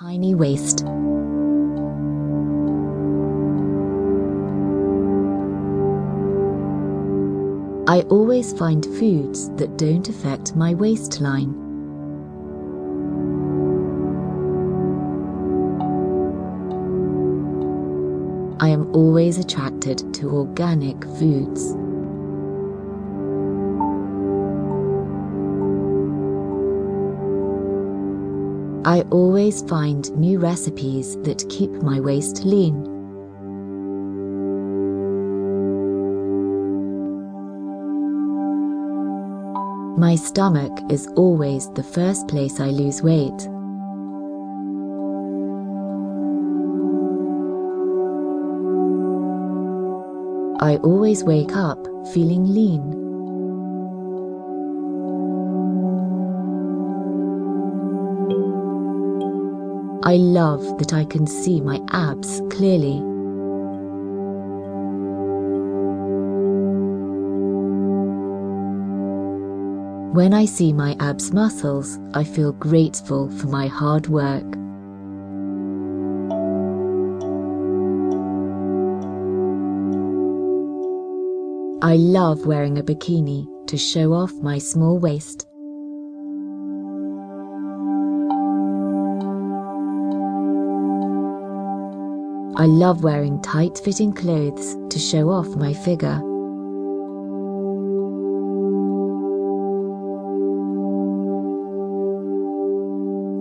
tiny waist. I always find foods that don't affect my waistline. I am always attracted to organic foods. I always find new recipes that keep my waist lean. My stomach is always the first place I lose weight. I always wake up feeling lean. I love that I can see my abs clearly. When I see my abs muscles, I feel grateful for my hard work. I love wearing a bikini to show off my small waist. I love wearing tight fitting clothes to show off my figure.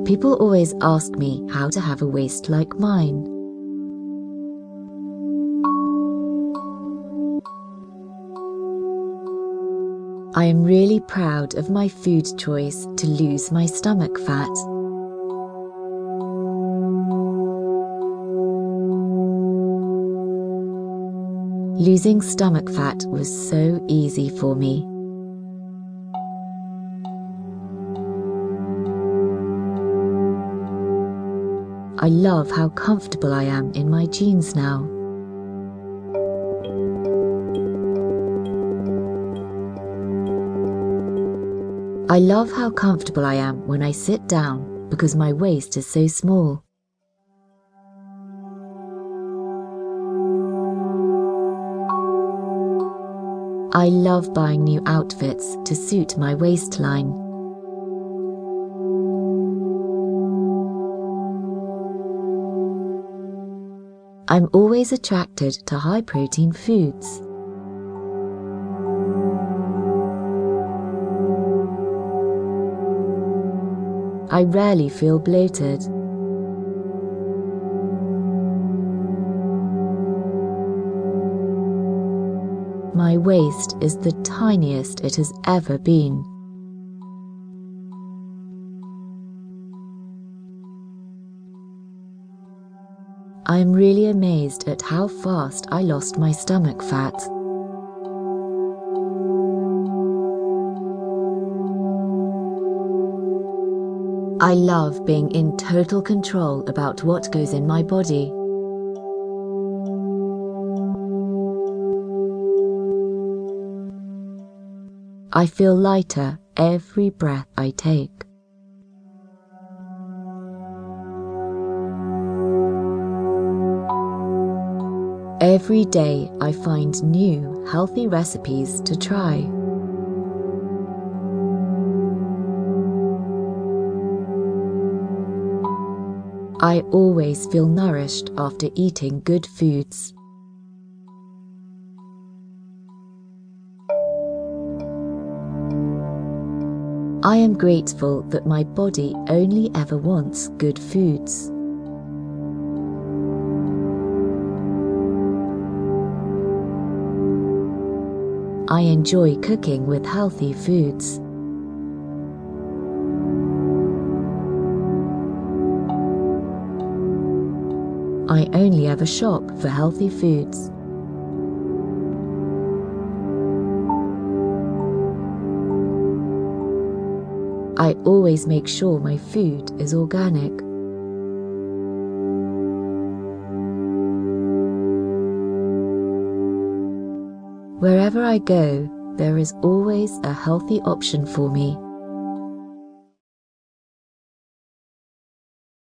People always ask me how to have a waist like mine. I am really proud of my food choice to lose my stomach fat. Losing stomach fat was so easy for me. I love how comfortable I am in my jeans now. I love how comfortable I am when I sit down because my waist is so small. I love buying new outfits to suit my waistline. I'm always attracted to high protein foods. I rarely feel bloated. Waist is the tiniest it has ever been. I am really amazed at how fast I lost my stomach fat. I love being in total control about what goes in my body. I feel lighter every breath I take. Every day I find new healthy recipes to try. I always feel nourished after eating good foods. I am grateful that my body only ever wants good foods. I enjoy cooking with healthy foods. I only ever shop for healthy foods. I always make sure my food is organic. Wherever I go, there is always a healthy option for me.